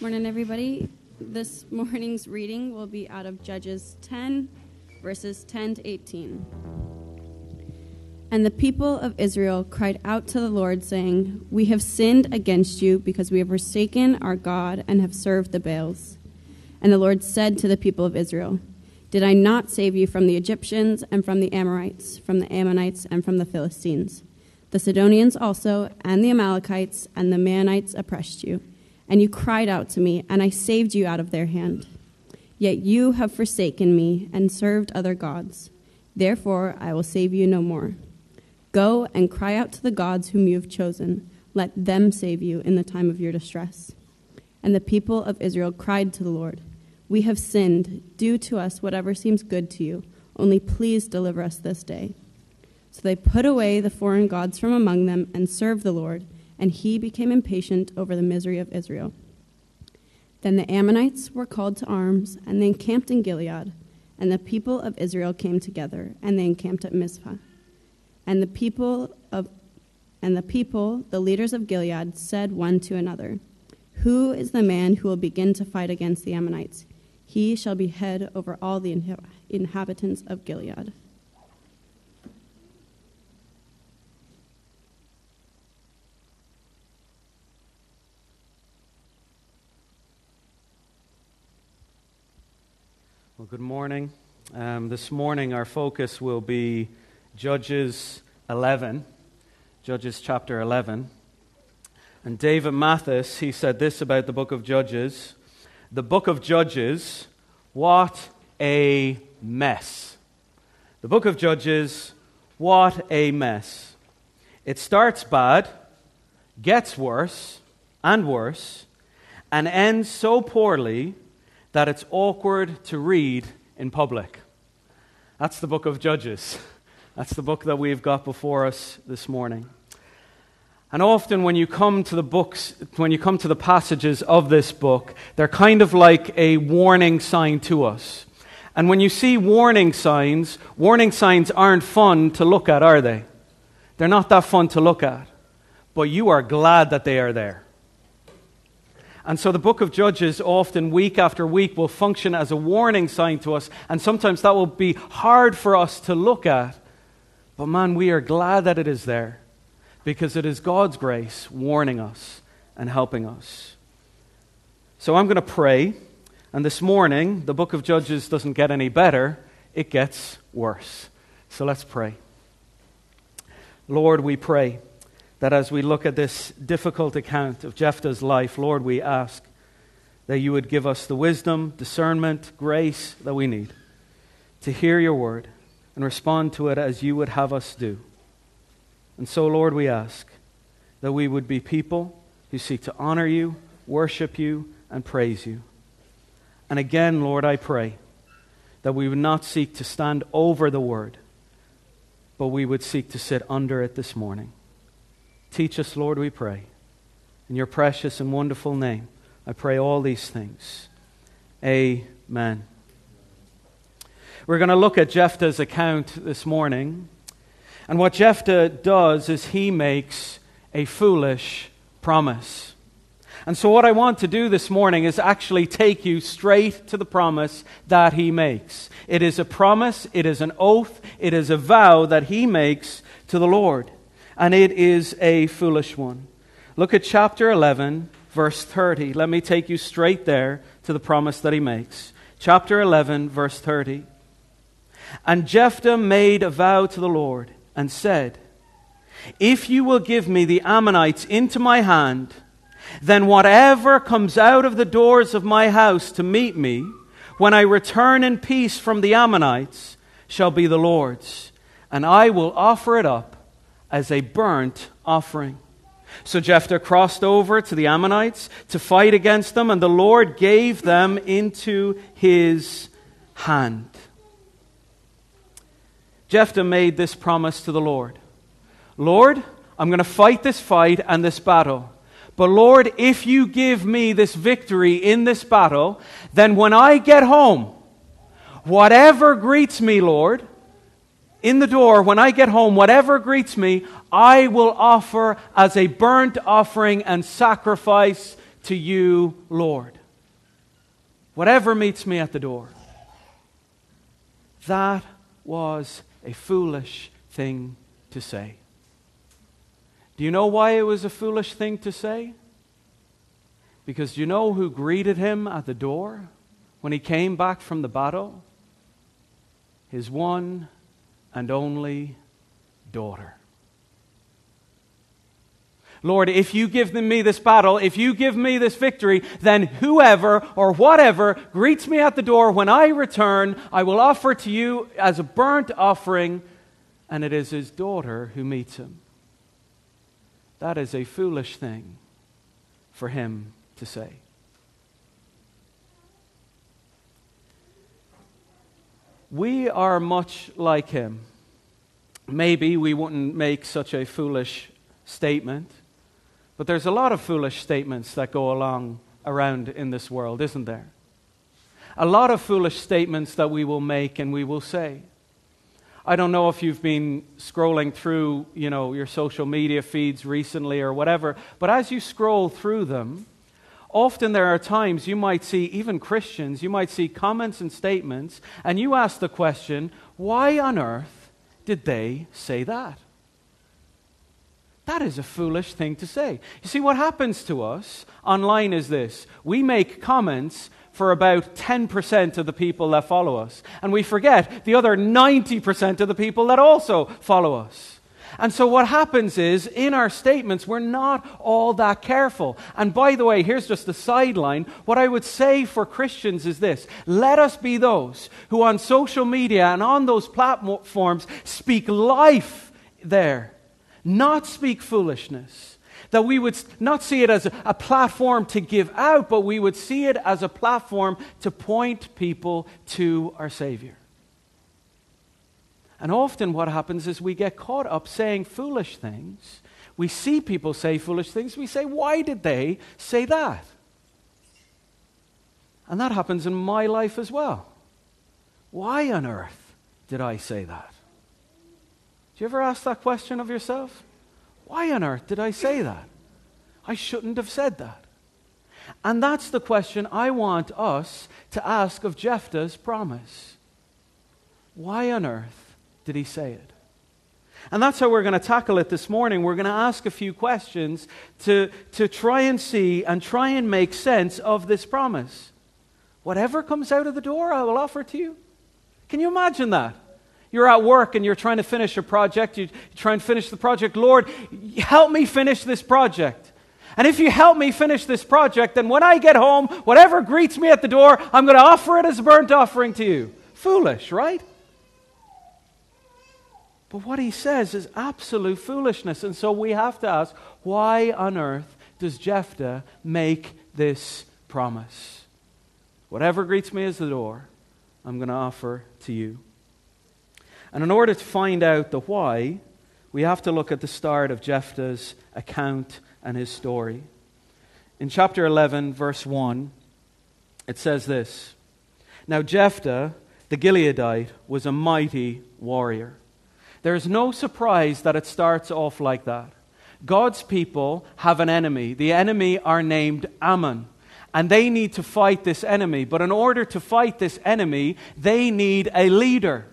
Morning, everybody. This morning's reading will be out of Judges 10, verses 10 to 18. And the people of Israel cried out to the Lord, saying, We have sinned against you because we have forsaken our God and have served the Baals. And the Lord said to the people of Israel, Did I not save you from the Egyptians and from the Amorites, from the Ammonites and from the Philistines? The Sidonians also, and the Amalekites and the Maonites oppressed you, and you cried out to me, and I saved you out of their hand. Yet you have forsaken me and served other gods. Therefore I will save you no more. Go and cry out to the gods whom you have chosen. Let them save you in the time of your distress. And the people of Israel cried to the Lord, We have sinned. Do to us whatever seems good to you. Only please deliver us this day. So they put away the foreign gods from among them and served the Lord, and he became impatient over the misery of Israel. Then the Ammonites were called to arms, and they encamped in Gilead. And the people of Israel came together, and they encamped at Mizpah. And the people of and the people, the leaders of Gilead, said one to another, Who is the man who will begin to fight against the Ammonites? He shall be head over all the inhabitants of Gilead. Well, good morning. Um, this morning, our focus will be Judges 11, Judges chapter 11. And David Mathis, he said this about the book of Judges The book of Judges, what a mess. The book of Judges, what a mess. It starts bad, gets worse and worse, and ends so poorly that it's awkward to read in public. That's the book of Judges. That's the book that we've got before us this morning. And often, when you come to the books, when you come to the passages of this book, they're kind of like a warning sign to us. And when you see warning signs, warning signs aren't fun to look at, are they? They're not that fun to look at. But you are glad that they are there. And so the book of Judges, often week after week, will function as a warning sign to us. And sometimes that will be hard for us to look at. But man, we are glad that it is there because it is God's grace warning us and helping us. So I'm going to pray. And this morning, the book of Judges doesn't get any better, it gets worse. So let's pray. Lord, we pray that as we look at this difficult account of Jephthah's life, Lord, we ask that you would give us the wisdom, discernment, grace that we need to hear your word and respond to it as you would have us do. And so, Lord, we ask that we would be people who seek to honor you, worship you, and praise you. And again, Lord, I pray that we would not seek to stand over the word, but we would seek to sit under it this morning. Teach us, Lord, we pray. In your precious and wonderful name, I pray all these things. Amen. We're going to look at Jephthah's account this morning. And what Jephthah does is he makes a foolish promise. And so, what I want to do this morning is actually take you straight to the promise that he makes. It is a promise, it is an oath, it is a vow that he makes to the Lord and it is a foolish one. Look at chapter 11, verse 30. Let me take you straight there to the promise that he makes. Chapter 11, verse 30. And Jephthah made a vow to the Lord and said, If you will give me the Ammonites into my hand, then whatever comes out of the doors of my house to meet me, when I return in peace from the Ammonites, shall be the Lord's, and I will offer it up as a burnt offering. So Jephthah crossed over to the Ammonites to fight against them, and the Lord gave them into his hand. Jephthah made this promise to the Lord Lord, I'm going to fight this fight and this battle. But Lord, if you give me this victory in this battle, then when I get home, whatever greets me, Lord, in the door, when I get home, whatever greets me, I will offer as a burnt offering and sacrifice to you, Lord. Whatever meets me at the door. That was a foolish thing to say. Do you know why it was a foolish thing to say? Because do you know who greeted him at the door when he came back from the battle? His one and only daughter. Lord, if you give me this battle, if you give me this victory, then whoever or whatever greets me at the door when I return, I will offer to you as a burnt offering, and it is his daughter who meets him. That is a foolish thing for him to say. We are much like him. Maybe we wouldn't make such a foolish statement. But there's a lot of foolish statements that go along around in this world, isn't there? A lot of foolish statements that we will make and we will say. I don't know if you've been scrolling through, you know, your social media feeds recently or whatever, but as you scroll through them, often there are times you might see even Christians, you might see comments and statements and you ask the question, why on earth did they say that? That is a foolish thing to say. You see, what happens to us online is this we make comments for about 10% of the people that follow us, and we forget the other 90% of the people that also follow us. And so, what happens is, in our statements, we're not all that careful. And by the way, here's just a sideline. What I would say for Christians is this let us be those who, on social media and on those platforms, speak life there not speak foolishness. That we would not see it as a platform to give out, but we would see it as a platform to point people to our Savior. And often what happens is we get caught up saying foolish things. We see people say foolish things. We say, why did they say that? And that happens in my life as well. Why on earth did I say that? Do you ever ask that question of yourself? Why on earth did I say that? I shouldn't have said that. And that's the question I want us to ask of Jephthah's promise. Why on earth did he say it? And that's how we're going to tackle it this morning. We're going to ask a few questions to, to try and see and try and make sense of this promise. Whatever comes out of the door, I will offer to you. Can you imagine that? You're at work and you're trying to finish a project. You try and finish the project. Lord, help me finish this project. And if you help me finish this project, then when I get home, whatever greets me at the door, I'm going to offer it as a burnt offering to you. Foolish, right? But what he says is absolute foolishness. And so we have to ask why on earth does Jephthah make this promise? Whatever greets me at the door, I'm going to offer to you. And in order to find out the why, we have to look at the start of Jephthah's account and his story. In chapter 11, verse 1, it says this Now Jephthah, the Gileadite, was a mighty warrior. There is no surprise that it starts off like that. God's people have an enemy. The enemy are named Ammon. And they need to fight this enemy. But in order to fight this enemy, they need a leader.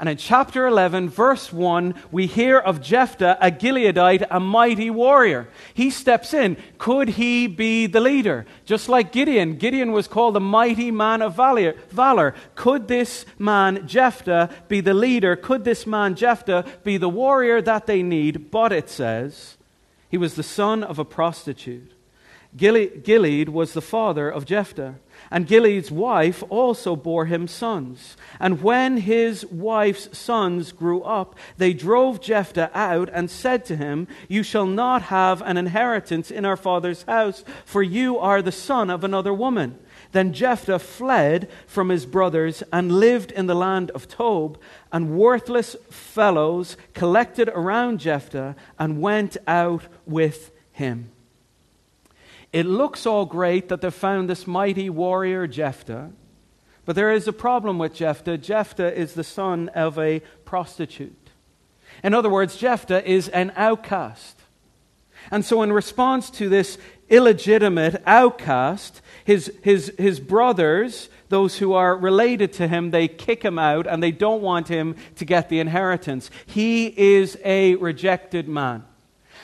And in chapter 11, verse 1, we hear of Jephthah, a Gileadite, a mighty warrior. He steps in. Could he be the leader? Just like Gideon. Gideon was called a mighty man of valor. Could this man, Jephthah, be the leader? Could this man, Jephthah, be the warrior that they need? But it says, he was the son of a prostitute. Gilead was the father of Jephthah. And Gilead's wife also bore him sons. And when his wife's sons grew up, they drove Jephthah out and said to him, You shall not have an inheritance in our father's house, for you are the son of another woman. Then Jephthah fled from his brothers and lived in the land of Tob, and worthless fellows collected around Jephthah and went out with him. It looks all great that they've found this mighty warrior, Jephthah, but there is a problem with Jephthah. Jephthah is the son of a prostitute. In other words, Jephthah is an outcast. And so, in response to this illegitimate outcast, his, his, his brothers, those who are related to him, they kick him out and they don't want him to get the inheritance. He is a rejected man.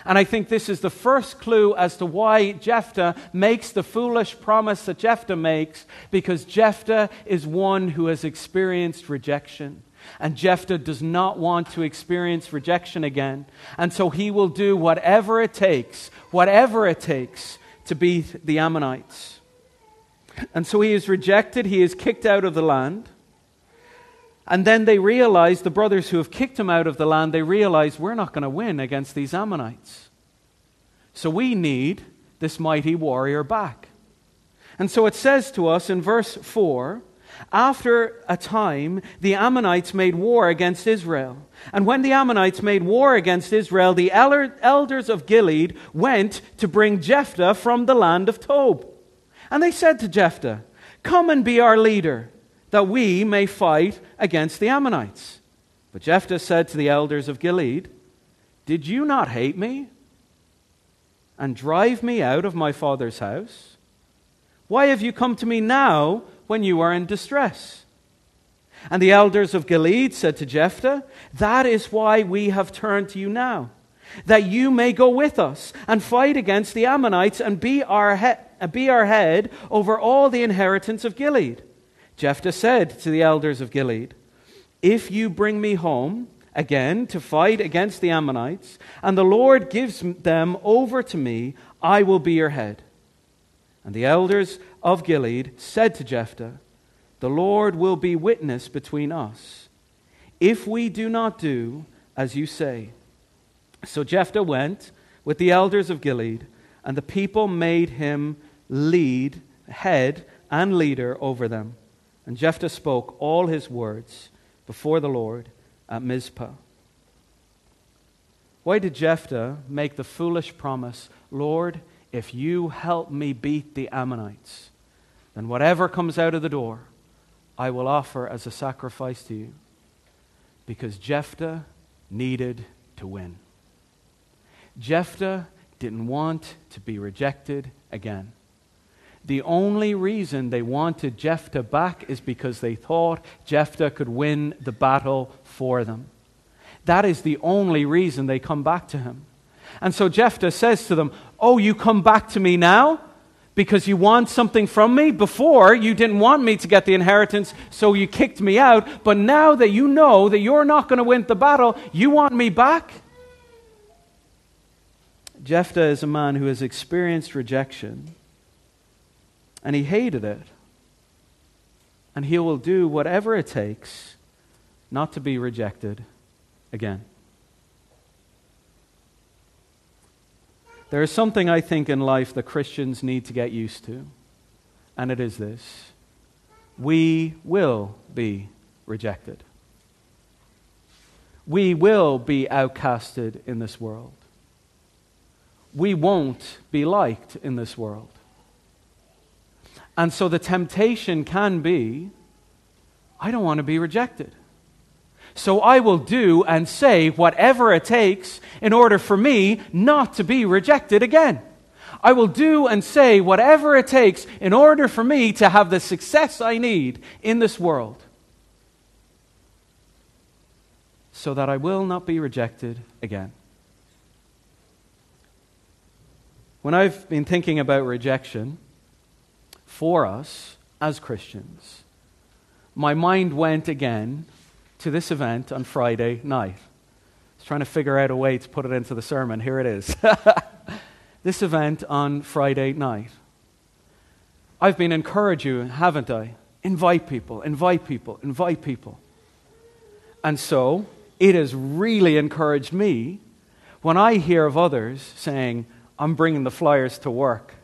And I think this is the first clue as to why Jephthah makes the foolish promise that Jephthah makes, because Jephthah is one who has experienced rejection. And Jephthah does not want to experience rejection again. And so he will do whatever it takes, whatever it takes to beat the Ammonites. And so he is rejected, he is kicked out of the land. And then they realize, the brothers who have kicked him out of the land, they realize we're not going to win against these Ammonites. So we need this mighty warrior back. And so it says to us in verse 4 after a time, the Ammonites made war against Israel. And when the Ammonites made war against Israel, the elders of Gilead went to bring Jephthah from the land of Tob. And they said to Jephthah, Come and be our leader, that we may fight against the Ammonites. But Jephthah said to the elders of Gilead, Did you not hate me and drive me out of my father's house? Why have you come to me now when you are in distress? And the elders of Gilead said to Jephthah, That is why we have turned to you now, that you may go with us and fight against the Ammonites and be our, he- be our head over all the inheritance of Gilead. Jephthah said to the elders of Gilead, If you bring me home again to fight against the Ammonites, and the Lord gives them over to me, I will be your head. And the elders of Gilead said to Jephthah, The Lord will be witness between us, if we do not do as you say. So Jephthah went with the elders of Gilead, and the people made him lead, head, and leader over them. And Jephthah spoke all his words before the Lord at Mizpah. Why did Jephthah make the foolish promise, Lord, if you help me beat the Ammonites, then whatever comes out of the door, I will offer as a sacrifice to you? Because Jephthah needed to win. Jephthah didn't want to be rejected again. The only reason they wanted Jephthah back is because they thought Jephthah could win the battle for them. That is the only reason they come back to him. And so Jephthah says to them, Oh, you come back to me now because you want something from me? Before, you didn't want me to get the inheritance, so you kicked me out. But now that you know that you're not going to win the battle, you want me back? Jephthah is a man who has experienced rejection and he hated it. And he will do whatever it takes not to be rejected again. There is something I think in life that Christians need to get used to, and it is this we will be rejected. We will be outcasted in this world. We won't be liked in this world. And so the temptation can be I don't want to be rejected. So I will do and say whatever it takes in order for me not to be rejected again. I will do and say whatever it takes in order for me to have the success I need in this world so that I will not be rejected again. When I've been thinking about rejection, for us as Christians, my mind went again to this event on Friday night. I was trying to figure out a way to put it into the sermon. Here it is. this event on Friday night. I've been encouraging you, haven't I? Invite people, invite people, invite people. And so it has really encouraged me when I hear of others saying, I'm bringing the flyers to work.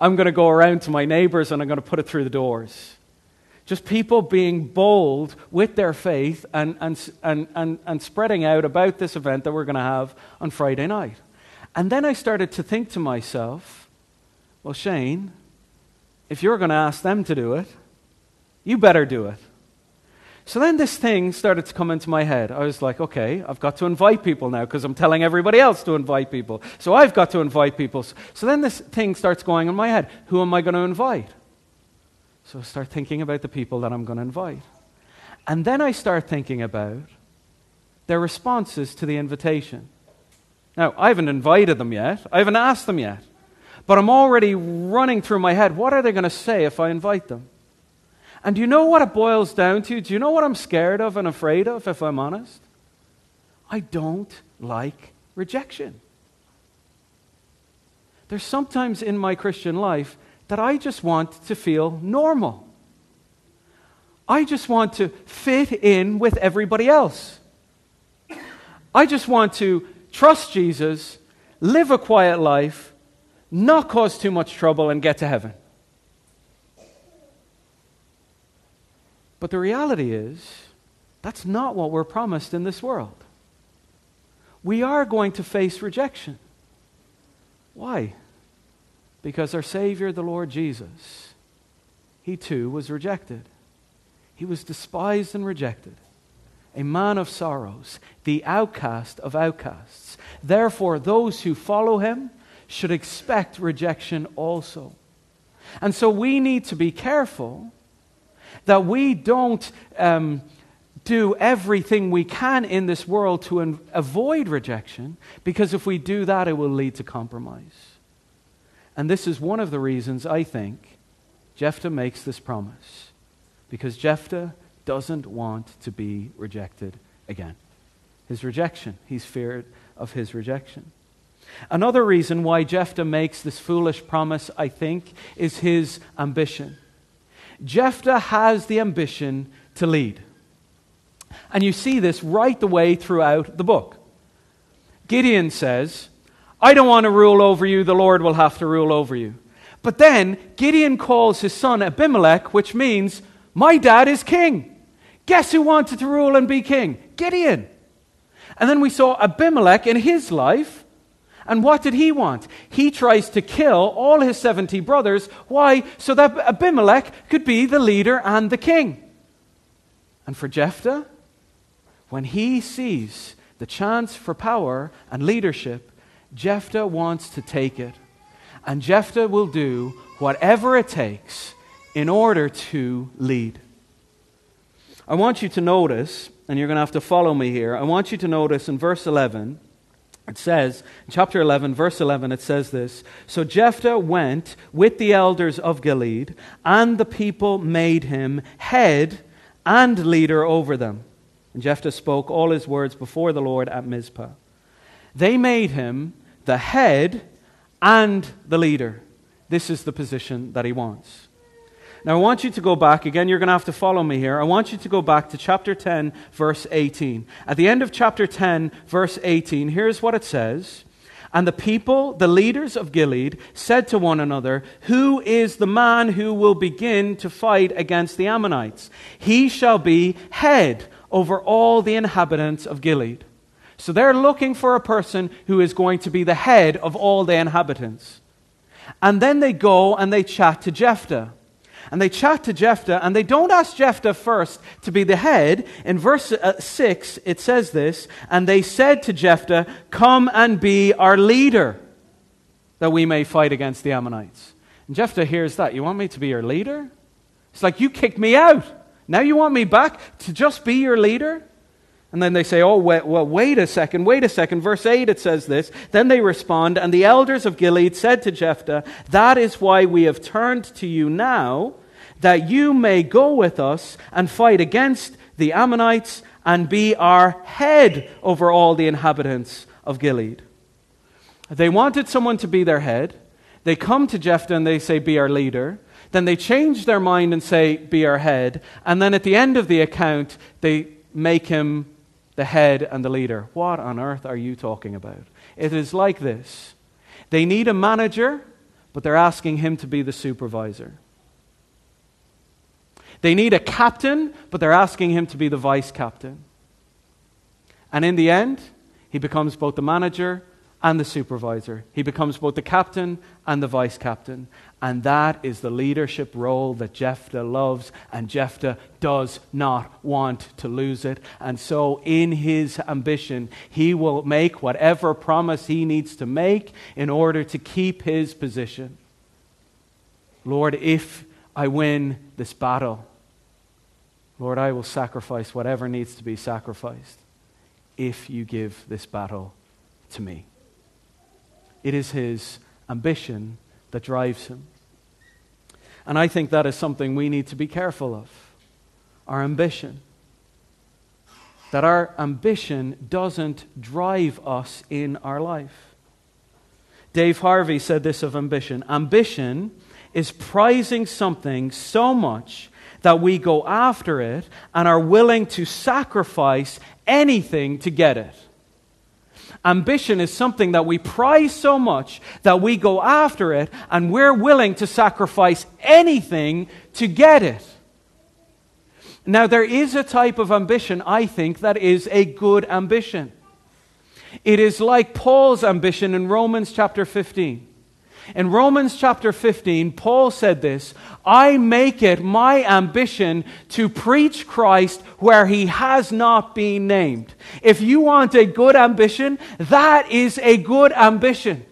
I'm going to go around to my neighbors and I'm going to put it through the doors. Just people being bold with their faith and, and, and, and, and spreading out about this event that we're going to have on Friday night. And then I started to think to myself, well, Shane, if you're going to ask them to do it, you better do it. So then this thing started to come into my head. I was like, okay, I've got to invite people now because I'm telling everybody else to invite people. So I've got to invite people. So then this thing starts going in my head. Who am I going to invite? So I start thinking about the people that I'm going to invite. And then I start thinking about their responses to the invitation. Now, I haven't invited them yet, I haven't asked them yet. But I'm already running through my head what are they going to say if I invite them? And do you know what it boils down to? Do you know what I'm scared of and afraid of, if I'm honest? I don't like rejection. There's sometimes in my Christian life that I just want to feel normal. I just want to fit in with everybody else. I just want to trust Jesus, live a quiet life, not cause too much trouble, and get to heaven. But the reality is, that's not what we're promised in this world. We are going to face rejection. Why? Because our Savior, the Lord Jesus, he too was rejected. He was despised and rejected, a man of sorrows, the outcast of outcasts. Therefore, those who follow him should expect rejection also. And so we need to be careful that we don't um, do everything we can in this world to in- avoid rejection, because if we do that, it will lead to compromise. And this is one of the reasons I think Jephthah makes this promise, because Jephthah doesn't want to be rejected again. His rejection, he's feared of his rejection. Another reason why Jephthah makes this foolish promise, I think, is his ambition. Jephthah has the ambition to lead. And you see this right the way throughout the book. Gideon says, I don't want to rule over you, the Lord will have to rule over you. But then Gideon calls his son Abimelech, which means, My dad is king. Guess who wanted to rule and be king? Gideon. And then we saw Abimelech in his life and what did he want? He tries to kill all his 70 brothers. Why? So that Abimelech could be the leader and the king. And for Jephthah, when he sees the chance for power and leadership, Jephthah wants to take it. And Jephthah will do whatever it takes in order to lead. I want you to notice, and you're going to have to follow me here, I want you to notice in verse 11 it says, in chapter 11, verse 11, it says this So Jephthah went with the elders of Gilead, and the people made him head and leader over them. And Jephthah spoke all his words before the Lord at Mizpah. They made him the head and the leader. This is the position that he wants. Now, I want you to go back. Again, you're going to have to follow me here. I want you to go back to chapter 10, verse 18. At the end of chapter 10, verse 18, here's what it says. And the people, the leaders of Gilead, said to one another, Who is the man who will begin to fight against the Ammonites? He shall be head over all the inhabitants of Gilead. So they're looking for a person who is going to be the head of all the inhabitants. And then they go and they chat to Jephthah. And they chat to Jephthah, and they don't ask Jephthah first to be the head. In verse uh, 6, it says this And they said to Jephthah, Come and be our leader, that we may fight against the Ammonites. And Jephthah hears that. You want me to be your leader? It's like, You kicked me out. Now you want me back to just be your leader? And then they say, Oh, wait, well, wait a second, wait a second. Verse 8, it says this. Then they respond, And the elders of Gilead said to Jephthah, That is why we have turned to you now, that you may go with us and fight against the Ammonites and be our head over all the inhabitants of Gilead. They wanted someone to be their head. They come to Jephthah and they say, Be our leader. Then they change their mind and say, Be our head. And then at the end of the account, they make him the head and the leader. What on earth are you talking about? It is like this they need a manager, but they're asking him to be the supervisor. They need a captain, but they're asking him to be the vice captain. And in the end, he becomes both the manager and the supervisor. He becomes both the captain and the vice captain. And that is the leadership role that Jephthah loves, and Jephthah does not want to lose it. And so, in his ambition, he will make whatever promise he needs to make in order to keep his position. Lord, if I win this battle, Lord, I will sacrifice whatever needs to be sacrificed if you give this battle to me. It is his ambition that drives him. And I think that is something we need to be careful of our ambition. That our ambition doesn't drive us in our life. Dave Harvey said this of ambition ambition is prizing something so much that we go after it and are willing to sacrifice anything to get it. Ambition is something that we prize so much that we go after it and we're willing to sacrifice anything to get it. Now, there is a type of ambition, I think, that is a good ambition. It is like Paul's ambition in Romans chapter 15. In Romans chapter 15, Paul said this I make it my ambition to preach Christ where he has not been named. If you want a good ambition, that is a good ambition.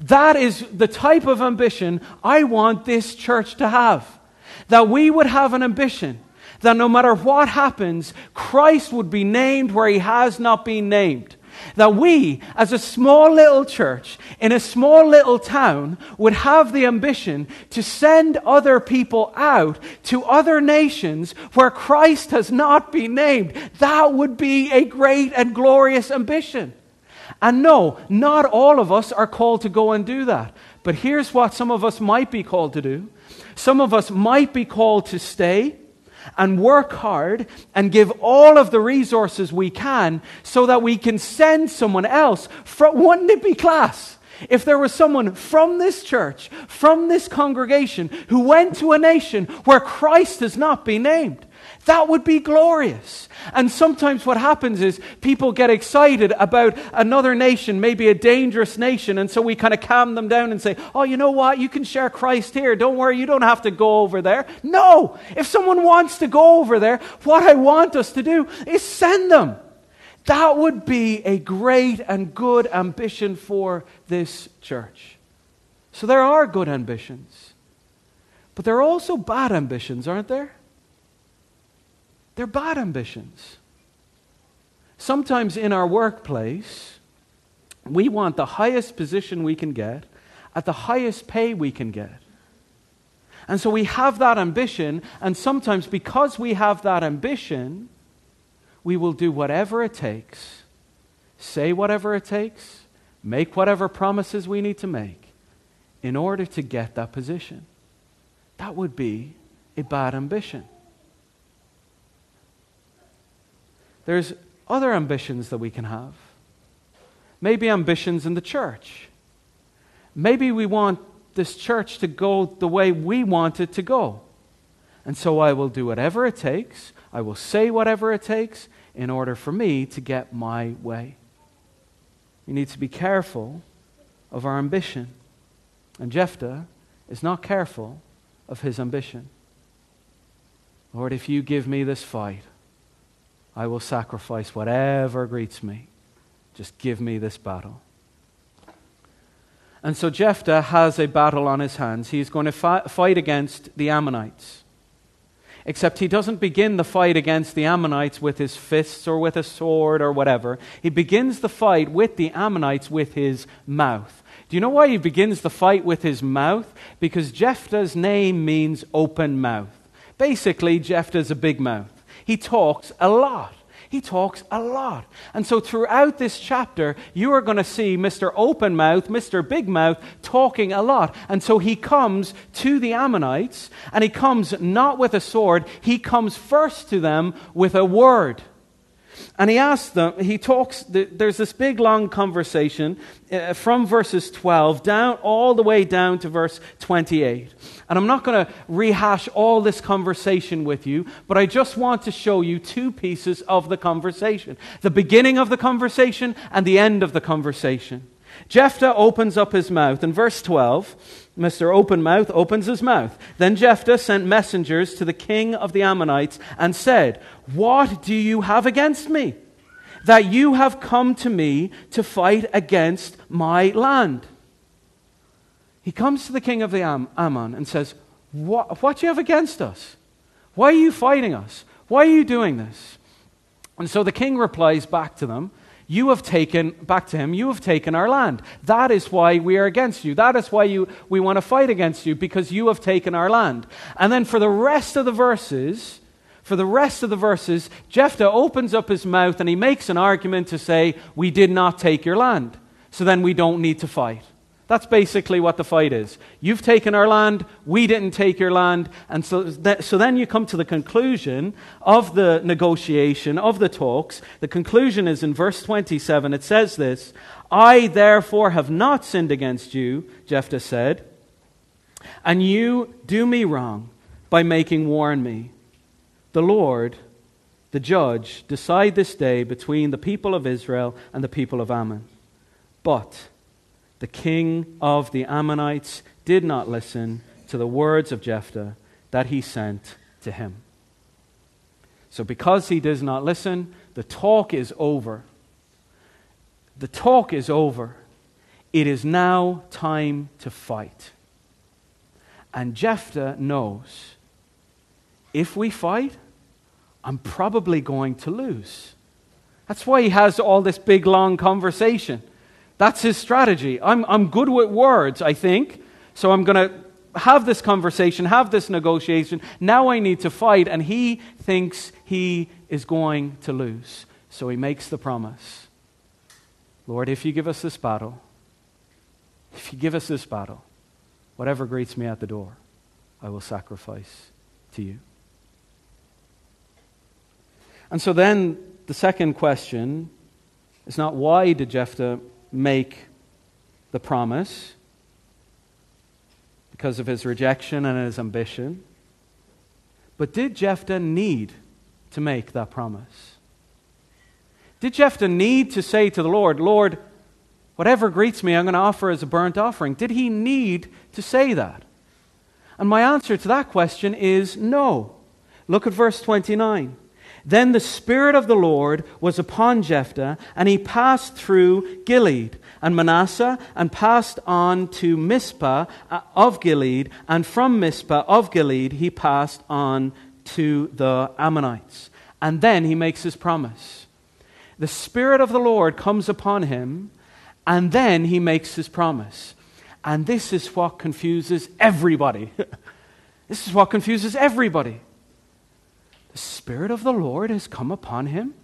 That is the type of ambition I want this church to have. That we would have an ambition that no matter what happens, Christ would be named where he has not been named that we, as a small little church in a small little town, would have the ambition to send other people out to other nations where Christ has not been named. That would be a great and glorious ambition. And no, not all of us are called to go and do that. But here's what some of us might be called to do. Some of us might be called to stay and work hard and give all of the resources we can so that we can send someone else from one nippy class? If there was someone from this church from this congregation who went to a nation where christ has not been named that would be glorious. And sometimes what happens is people get excited about another nation, maybe a dangerous nation, and so we kind of calm them down and say, Oh, you know what? You can share Christ here. Don't worry, you don't have to go over there. No! If someone wants to go over there, what I want us to do is send them. That would be a great and good ambition for this church. So there are good ambitions. But there are also bad ambitions, aren't there? They're bad ambitions. Sometimes in our workplace, we want the highest position we can get at the highest pay we can get. And so we have that ambition, and sometimes because we have that ambition, we will do whatever it takes, say whatever it takes, make whatever promises we need to make in order to get that position. That would be a bad ambition. There's other ambitions that we can have. Maybe ambitions in the church. Maybe we want this church to go the way we want it to go. And so I will do whatever it takes, I will say whatever it takes in order for me to get my way. We need to be careful of our ambition. And Jephthah is not careful of his ambition. Lord, if you give me this fight, I will sacrifice whatever greets me. Just give me this battle. And so Jephthah has a battle on his hands. He's going to fi- fight against the Ammonites. Except he doesn't begin the fight against the Ammonites with his fists or with a sword or whatever. He begins the fight with the Ammonites with his mouth. Do you know why he begins the fight with his mouth? Because Jephthah's name means open mouth. Basically, Jephthah's a big mouth. He talks a lot. He talks a lot. And so throughout this chapter, you are going to see Mr. Open Mouth, Mr. Big Mouth talking a lot. And so he comes to the Ammonites, and he comes not with a sword, he comes first to them with a word. And he asks them, he talks, there's this big long conversation uh, from verses 12 down, all the way down to verse 28. And I'm not going to rehash all this conversation with you, but I just want to show you two pieces of the conversation the beginning of the conversation and the end of the conversation. Jephthah opens up his mouth. In verse 12, Mr. Open Mouth opens his mouth. Then Jephthah sent messengers to the king of the Ammonites and said, What do you have against me? That you have come to me to fight against my land. He comes to the king of the Am- Ammon and says, what, what do you have against us? Why are you fighting us? Why are you doing this? And so the king replies back to them, You have taken, back to him, you have taken our land. That is why we are against you. That is why you, we want to fight against you, because you have taken our land. And then for the rest of the verses, for the rest of the verses, Jephthah opens up his mouth and he makes an argument to say, We did not take your land. So then we don't need to fight. That's basically what the fight is. You've taken our land, we didn't take your land. And so, that, so then you come to the conclusion of the negotiation, of the talks. The conclusion is in verse 27. It says this I therefore have not sinned against you, Jephthah said, and you do me wrong by making war on me. The Lord, the judge, decide this day between the people of Israel and the people of Ammon. But the king of the Ammonites did not listen to the words of Jephthah that he sent to him. So, because he does not listen, the talk is over. The talk is over. It is now time to fight. And Jephthah knows if we fight, I'm probably going to lose. That's why he has all this big, long conversation. That's his strategy. I'm, I'm good with words, I think, so I'm going to have this conversation, have this negotiation. Now I need to fight, and he thinks he is going to lose. So he makes the promise Lord, if you give us this battle, if you give us this battle, whatever greets me at the door, I will sacrifice to you. And so then the second question is not why did Jephthah make the promise because of his rejection and his ambition. But did Jephthah need to make that promise? Did Jephthah need to say to the Lord, Lord, whatever greets me, I'm going to offer as a burnt offering? Did he need to say that? And my answer to that question is no. Look at verse 29. Then the Spirit of the Lord was upon Jephthah, and he passed through Gilead and Manasseh, and passed on to Mizpah uh, of Gilead, and from Mizpah of Gilead he passed on to the Ammonites. And then he makes his promise. The Spirit of the Lord comes upon him, and then he makes his promise. And this is what confuses everybody. this is what confuses everybody. The Spirit of the Lord has come upon him.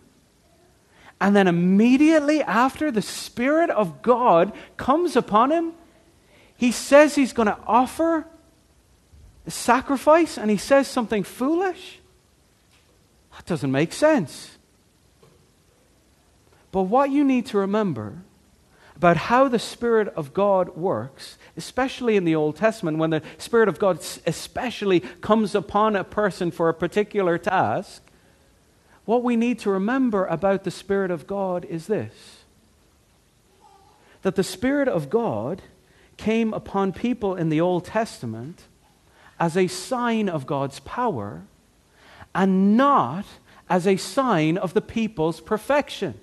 And then immediately after the Spirit of God comes upon him, he says he's going to offer a sacrifice and he says something foolish. That doesn't make sense. But what you need to remember about how the Spirit of God works, especially in the Old Testament, when the Spirit of God especially comes upon a person for a particular task, what we need to remember about the Spirit of God is this that the Spirit of God came upon people in the Old Testament as a sign of God's power and not as a sign of the people's perfection.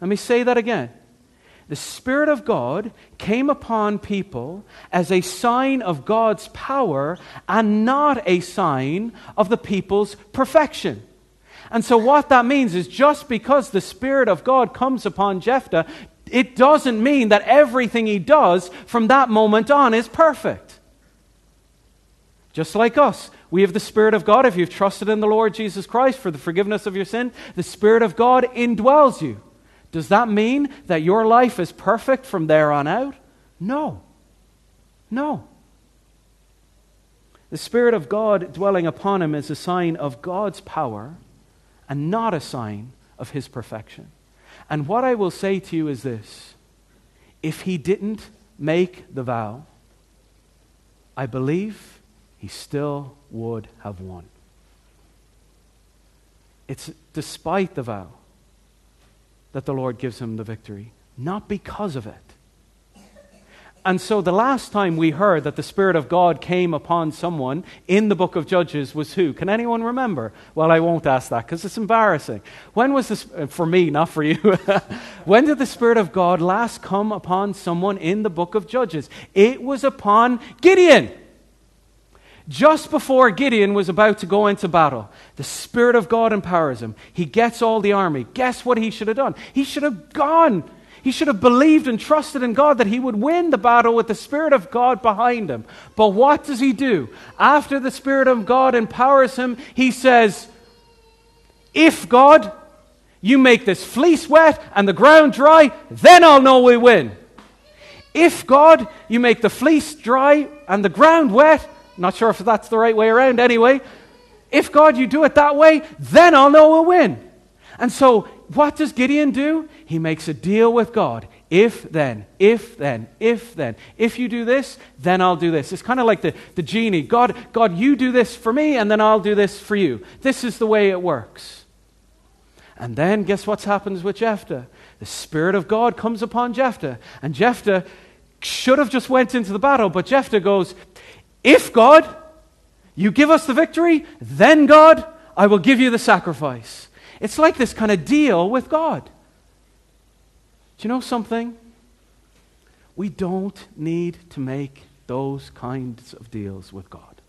Let me say that again the Spirit of God came upon people as a sign of God's power and not a sign of the people's perfection. And so, what that means is just because the Spirit of God comes upon Jephthah, it doesn't mean that everything he does from that moment on is perfect. Just like us, we have the Spirit of God. If you've trusted in the Lord Jesus Christ for the forgiveness of your sin, the Spirit of God indwells you. Does that mean that your life is perfect from there on out? No. No. The Spirit of God dwelling upon him is a sign of God's power and not a sign of his perfection. And what I will say to you is this if he didn't make the vow, I believe he still would have won. It's despite the vow that the Lord gives him the victory, not because of it. And so the last time we heard that the Spirit of God came upon someone in the book of Judges was who? Can anyone remember? Well, I won't ask that because it's embarrassing. When was this, uh, for me, not for you, when did the Spirit of God last come upon someone in the book of Judges? It was upon Gideon. Just before Gideon was about to go into battle, the Spirit of God empowers him. He gets all the army. Guess what he should have done? He should have gone he should have believed and trusted in God that he would win the battle with the Spirit of God behind him. But what does he do? After the Spirit of God empowers him, he says, If God, you make this fleece wet and the ground dry, then I'll know we win. If God, you make the fleece dry and the ground wet, not sure if that's the right way around anyway. If God, you do it that way, then I'll know we'll win. And so, what does Gideon do? He makes a deal with God. If then, if then, if then, if you do this, then I'll do this. It's kind of like the, the genie. God, God, you do this for me, and then I'll do this for you. This is the way it works. And then guess what happens with Jephthah? The Spirit of God comes upon Jephthah. And Jephthah should have just went into the battle, but Jephthah goes, If God, you give us the victory, then God, I will give you the sacrifice. It's like this kind of deal with God. Do you know something? We don't need to make those kinds of deals with God.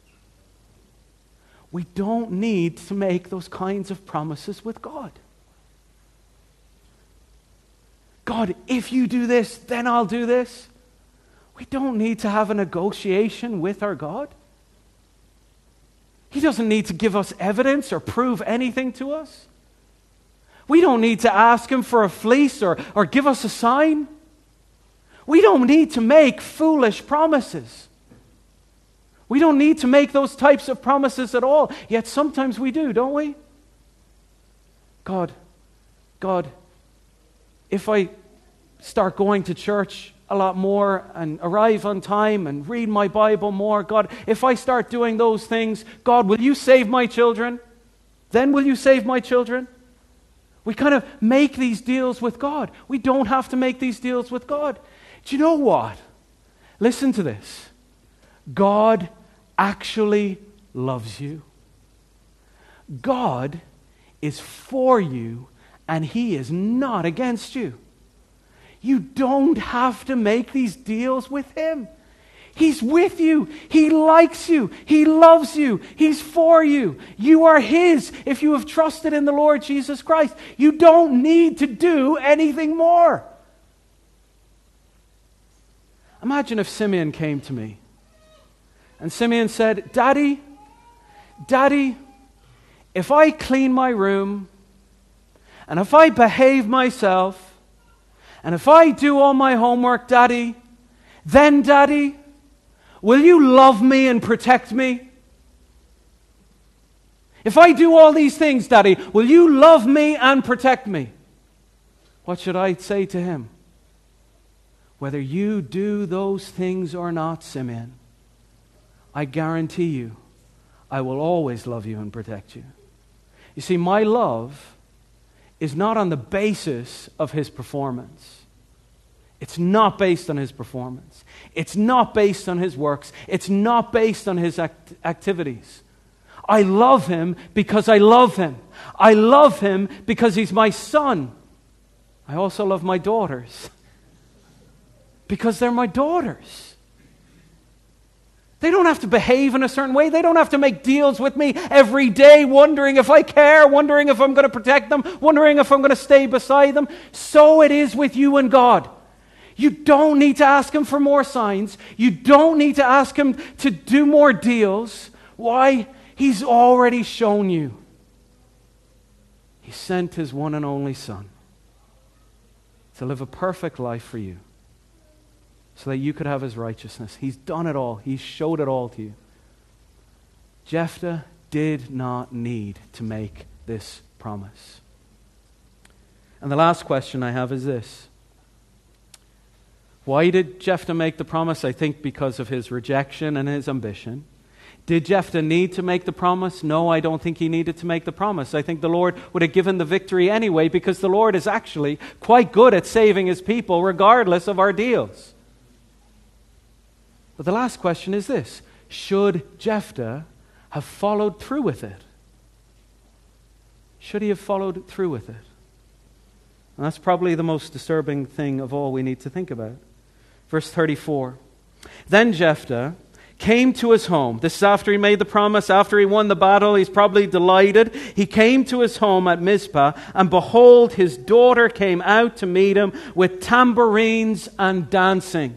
We don't need to make those kinds of promises with God. God, if you do this, then I'll do this. We don't need to have a negotiation with our God. He doesn't need to give us evidence or prove anything to us. We don't need to ask him for a fleece or, or give us a sign. We don't need to make foolish promises. We don't need to make those types of promises at all. Yet sometimes we do, don't we? God, God, if I start going to church a lot more and arrive on time and read my Bible more, God, if I start doing those things, God, will you save my children? Then will you save my children? We kind of make these deals with God. We don't have to make these deals with God. Do you know what? Listen to this God actually loves you. God is for you, and He is not against you. You don't have to make these deals with Him. He's with you. He likes you. He loves you. He's for you. You are His if you have trusted in the Lord Jesus Christ. You don't need to do anything more. Imagine if Simeon came to me and Simeon said, Daddy, Daddy, if I clean my room and if I behave myself and if I do all my homework, Daddy, then, Daddy, Will you love me and protect me? If I do all these things, Daddy, will you love me and protect me? What should I say to him? Whether you do those things or not, Simeon, I guarantee you, I will always love you and protect you. You see, my love is not on the basis of his performance. It's not based on his performance. It's not based on his works. It's not based on his act- activities. I love him because I love him. I love him because he's my son. I also love my daughters because they're my daughters. They don't have to behave in a certain way. They don't have to make deals with me every day, wondering if I care, wondering if I'm going to protect them, wondering if I'm going to stay beside them. So it is with you and God. You don't need to ask him for more signs. You don't need to ask him to do more deals. Why? He's already shown you. He sent his one and only Son to live a perfect life for you so that you could have his righteousness. He's done it all, he's showed it all to you. Jephthah did not need to make this promise. And the last question I have is this why did Jephthah make the promise? I think because of his rejection and his ambition. Did Jephthah need to make the promise? No, I don't think he needed to make the promise. I think the Lord would have given the victory anyway because the Lord is actually quite good at saving his people regardless of our deals. But the last question is this Should Jephthah have followed through with it? Should he have followed through with it? And that's probably the most disturbing thing of all we need to think about. Verse 34 Then Jephthah came to his home. This is after he made the promise, after he won the battle. He's probably delighted. He came to his home at Mizpah, and behold, his daughter came out to meet him with tambourines and dancing.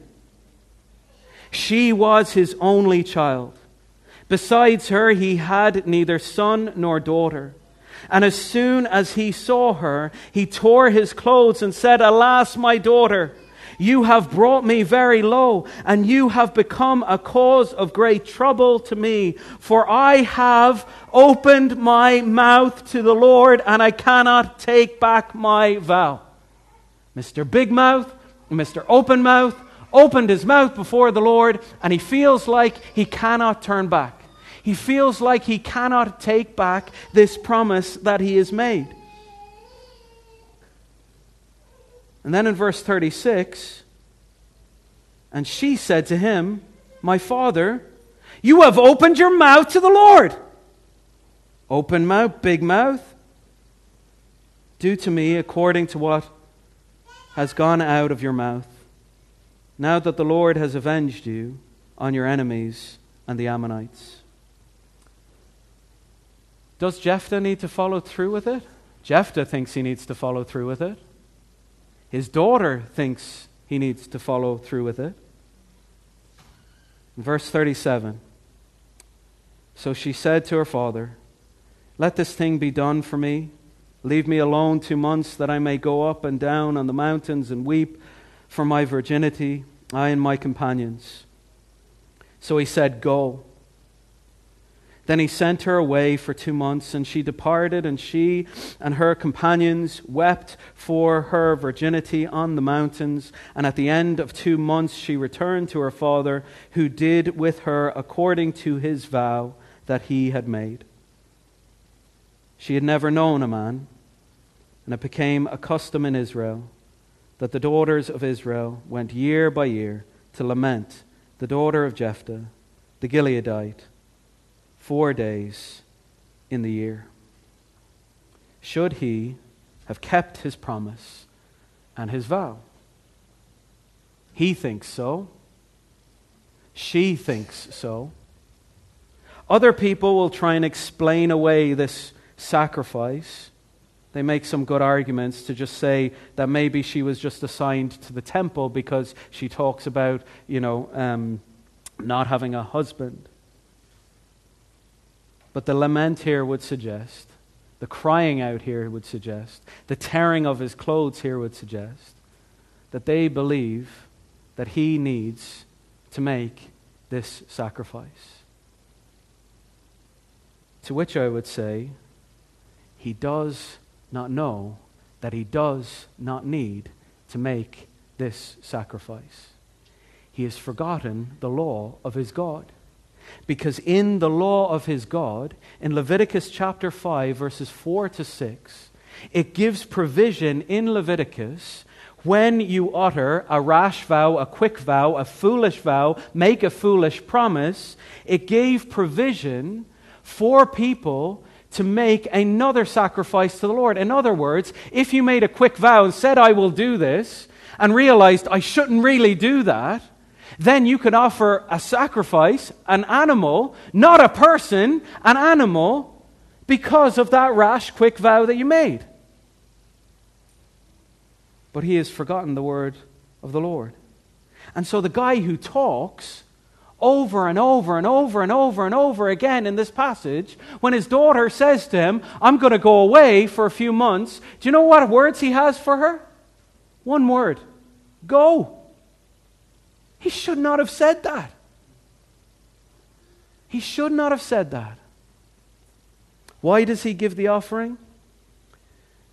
She was his only child. Besides her, he had neither son nor daughter. And as soon as he saw her, he tore his clothes and said, Alas, my daughter, you have brought me very low, and you have become a cause of great trouble to me. For I have opened my mouth to the Lord, and I cannot take back my vow. Mr. Big Mouth, Mr. Open Mouth, opened his mouth before the Lord, and he feels like he cannot turn back. He feels like he cannot take back this promise that he has made. And then in verse 36, and she said to him, My father, you have opened your mouth to the Lord. Open mouth, big mouth. Do to me according to what has gone out of your mouth. Now that the Lord has avenged you on your enemies and the Ammonites. Does Jephthah need to follow through with it? Jephthah thinks he needs to follow through with it. His daughter thinks he needs to follow through with it. Verse 37 So she said to her father, Let this thing be done for me. Leave me alone two months that I may go up and down on the mountains and weep for my virginity, I and my companions. So he said, Go. Then he sent her away for two months, and she departed, and she and her companions wept for her virginity on the mountains. And at the end of two months, she returned to her father, who did with her according to his vow that he had made. She had never known a man, and it became a custom in Israel that the daughters of Israel went year by year to lament the daughter of Jephthah, the Gileadite four days in the year. Should he have kept his promise and his vow? He thinks so. She thinks so. Other people will try and explain away this sacrifice. They make some good arguments to just say that maybe she was just assigned to the temple because she talks about, you know, um, not having a husband. But the lament here would suggest, the crying out here would suggest, the tearing of his clothes here would suggest that they believe that he needs to make this sacrifice. To which I would say, he does not know that he does not need to make this sacrifice. He has forgotten the law of his God. Because in the law of his God, in Leviticus chapter 5, verses 4 to 6, it gives provision in Leviticus when you utter a rash vow, a quick vow, a foolish vow, make a foolish promise, it gave provision for people to make another sacrifice to the Lord. In other words, if you made a quick vow and said, I will do this, and realized I shouldn't really do that, then you could offer a sacrifice, an animal, not a person, an animal, because of that rash, quick vow that you made. But he has forgotten the word of the Lord. And so the guy who talks over and over and over and over and over again in this passage, when his daughter says to him, I'm going to go away for a few months, do you know what words he has for her? One word go. He should not have said that. He should not have said that. Why does he give the offering?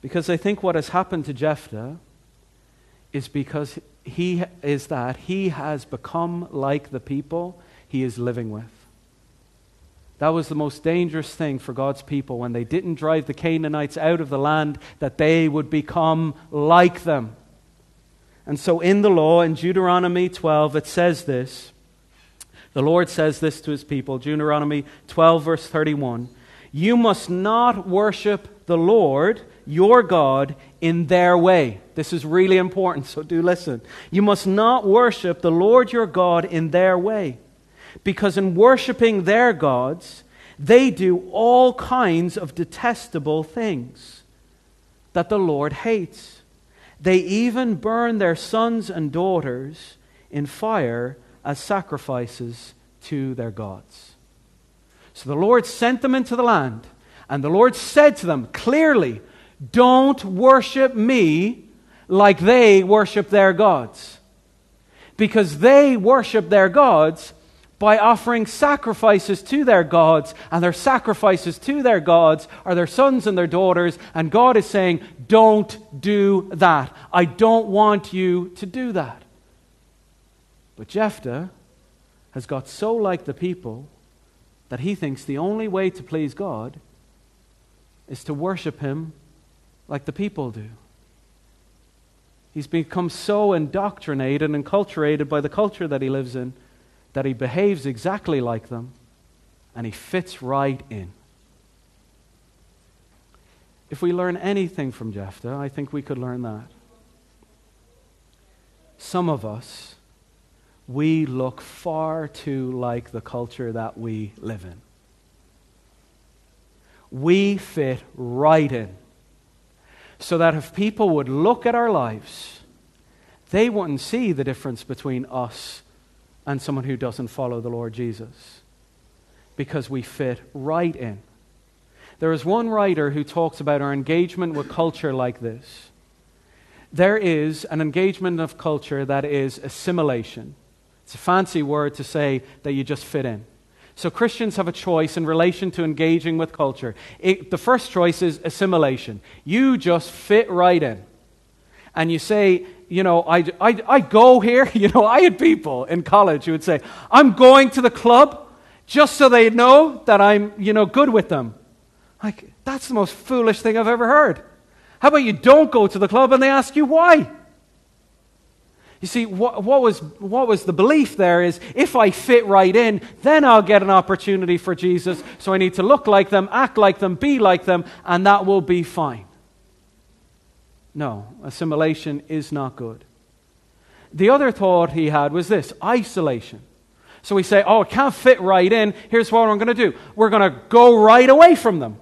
Because I think what has happened to Jephthah is because he is that he has become like the people he is living with. That was the most dangerous thing for God's people when they didn't drive the Canaanites out of the land, that they would become like them. And so in the law, in Deuteronomy 12, it says this The Lord says this to his people Deuteronomy 12, verse 31 You must not worship the Lord your God in their way. This is really important, so do listen. You must not worship the Lord your God in their way, because in worshiping their gods, they do all kinds of detestable things that the Lord hates. They even burn their sons and daughters in fire as sacrifices to their gods. So the Lord sent them into the land, and the Lord said to them clearly, Don't worship me like they worship their gods. Because they worship their gods by offering sacrifices to their gods, and their sacrifices to their gods are their sons and their daughters, and God is saying, Don't do that. I don't want you to do that. But Jephthah has got so like the people that he thinks the only way to please God is to worship him like the people do. He's become so indoctrinated and enculturated by the culture that he lives in that he behaves exactly like them and he fits right in. If we learn anything from Jephthah, I think we could learn that. Some of us we look far too like the culture that we live in. We fit right in. So that if people would look at our lives, they wouldn't see the difference between us and someone who doesn't follow the Lord Jesus. Because we fit right in. There is one writer who talks about our engagement with culture like this. There is an engagement of culture that is assimilation. It's a fancy word to say that you just fit in. So Christians have a choice in relation to engaging with culture. It, the first choice is assimilation. You just fit right in. And you say, you know, I, I, I go here. You know, I had people in college who would say, I'm going to the club just so they know that I'm, you know, good with them. Like, that's the most foolish thing I've ever heard. How about you don't go to the club and they ask you why? You see, what, what, was, what was the belief there is if I fit right in, then I'll get an opportunity for Jesus. So I need to look like them, act like them, be like them, and that will be fine. No, assimilation is not good. The other thought he had was this isolation. So we say, oh, it can't fit right in. Here's what I'm going to do we're going to go right away from them.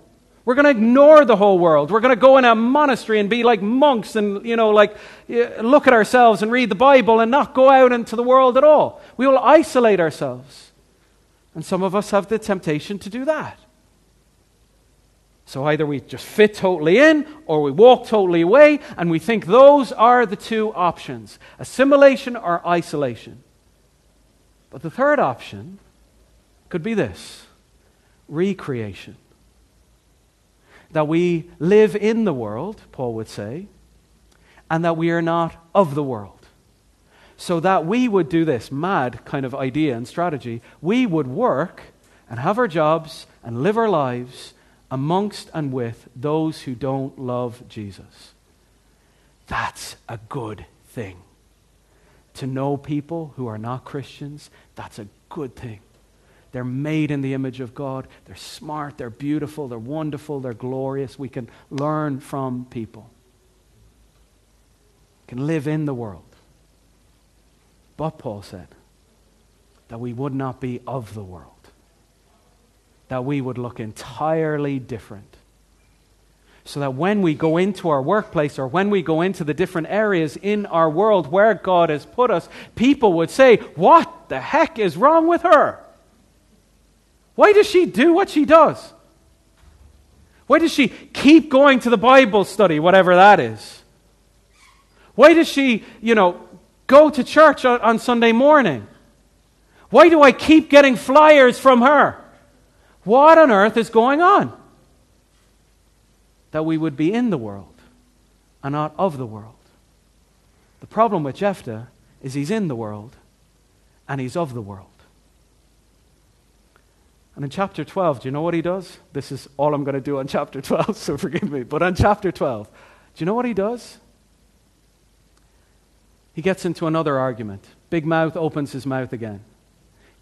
We're going to ignore the whole world. We're going to go in a monastery and be like monks and, you know, like eh, look at ourselves and read the Bible and not go out into the world at all. We will isolate ourselves. And some of us have the temptation to do that. So either we just fit totally in or we walk totally away, and we think those are the two options assimilation or isolation. But the third option could be this recreation that we live in the world, Paul would say, and that we are not of the world. So that we would do this mad kind of idea and strategy. We would work and have our jobs and live our lives amongst and with those who don't love Jesus. That's a good thing. To know people who are not Christians, that's a good thing. They're made in the image of God. They're smart, they're beautiful, they're wonderful, they're glorious. We can learn from people. We can live in the world. But Paul said that we would not be of the world, that we would look entirely different. So that when we go into our workplace or when we go into the different areas in our world where God has put us, people would say, What the heck is wrong with her? Why does she do what she does? Why does she keep going to the Bible study, whatever that is? Why does she, you know, go to church on, on Sunday morning? Why do I keep getting flyers from her? What on earth is going on? That we would be in the world and not of the world. The problem with Jephthah is he's in the world and he's of the world. And in chapter 12, do you know what he does? This is all I'm going to do on chapter 12, so forgive me. But on chapter 12, do you know what he does? He gets into another argument. Big Mouth opens his mouth again.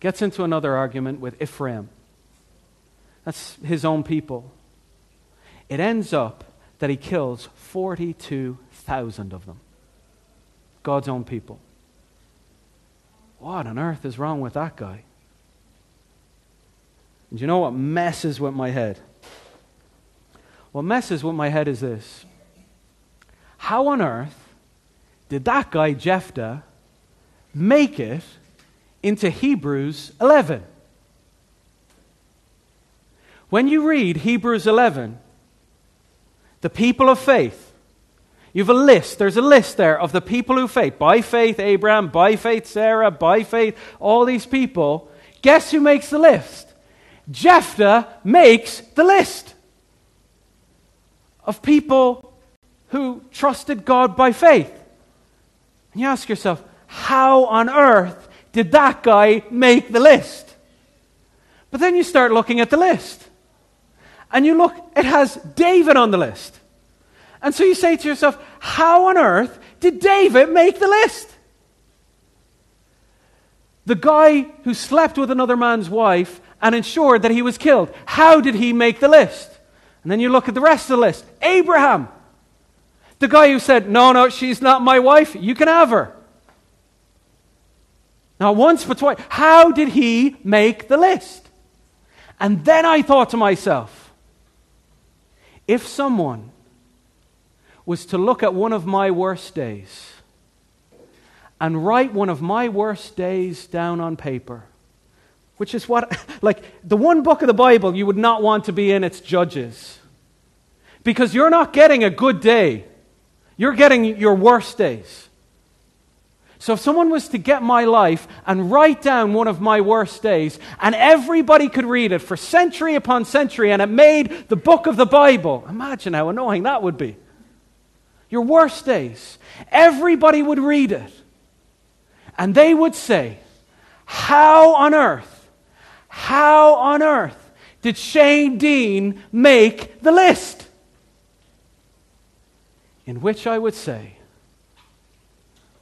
gets into another argument with Ephraim. That's his own people. It ends up that he kills 42,000 of them. God's own people. What on earth is wrong with that guy? And you know what messes with my head? What messes with my head is this. How on earth did that guy, Jephthah, make it into Hebrews 11? When you read Hebrews 11, the people of faith, you have a list. There's a list there of the people who faith. By faith, Abraham. By faith, Sarah. By faith, all these people. Guess who makes the list? Jephthah makes the list of people who trusted God by faith. And you ask yourself, how on earth did that guy make the list? But then you start looking at the list. And you look, it has David on the list. And so you say to yourself, how on earth did David make the list? The guy who slept with another man's wife and ensured that he was killed, how did he make the list? And then you look at the rest of the list Abraham, the guy who said, No, no, she's not my wife, you can have her. Now, once but twice, how did he make the list? And then I thought to myself, if someone was to look at one of my worst days and write one of my worst days down on paper. Which is what, like, the one book of the Bible you would not want to be in, it's Judges. Because you're not getting a good day, you're getting your worst days. So if someone was to get my life and write down one of my worst days, and everybody could read it for century upon century, and it made the book of the Bible, imagine how annoying that would be your worst days, everybody would read it. And they would say, How on earth, how on earth did Shane Dean make the list? In which I would say,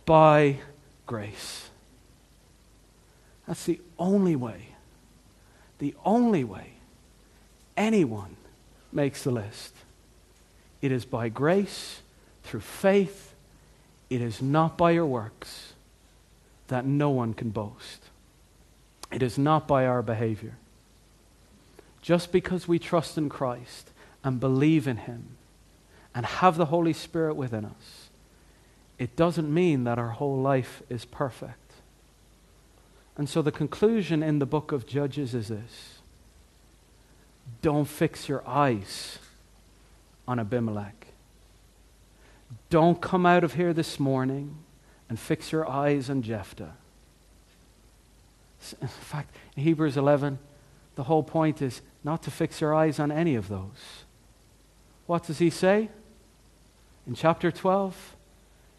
By grace. That's the only way, the only way anyone makes the list. It is by grace through faith. It is not by your works that no one can boast. It is not by our behavior. Just because we trust in Christ and believe in Him and have the Holy Spirit within us, it doesn't mean that our whole life is perfect. And so the conclusion in the book of Judges is this don't fix your eyes on Abimelech. Don't come out of here this morning and fix your eyes on Jephthah. In fact, in Hebrews 11, the whole point is not to fix your eyes on any of those. What does he say? In chapter 12,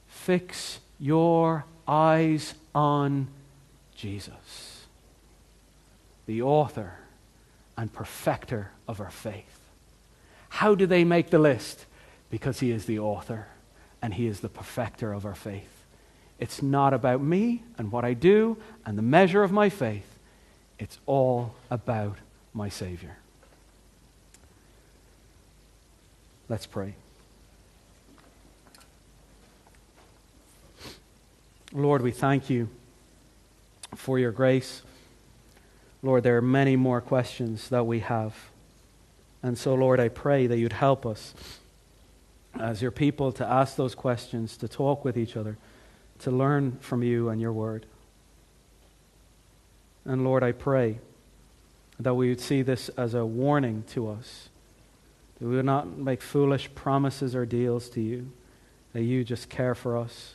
fix your eyes on Jesus, the author and perfecter of our faith. How do they make the list? Because he is the author and He is the perfecter of our faith. It's not about me and what I do and the measure of my faith, it's all about my Savior. Let's pray. Lord, we thank you for your grace. Lord, there are many more questions that we have. And so, Lord, I pray that you'd help us as your people to ask those questions, to talk with each other, to learn from you and your word. And Lord, I pray that we would see this as a warning to us, that we would not make foolish promises or deals to you, that you just care for us,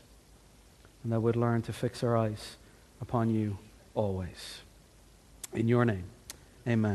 and that we'd learn to fix our eyes upon you always. In your name, amen.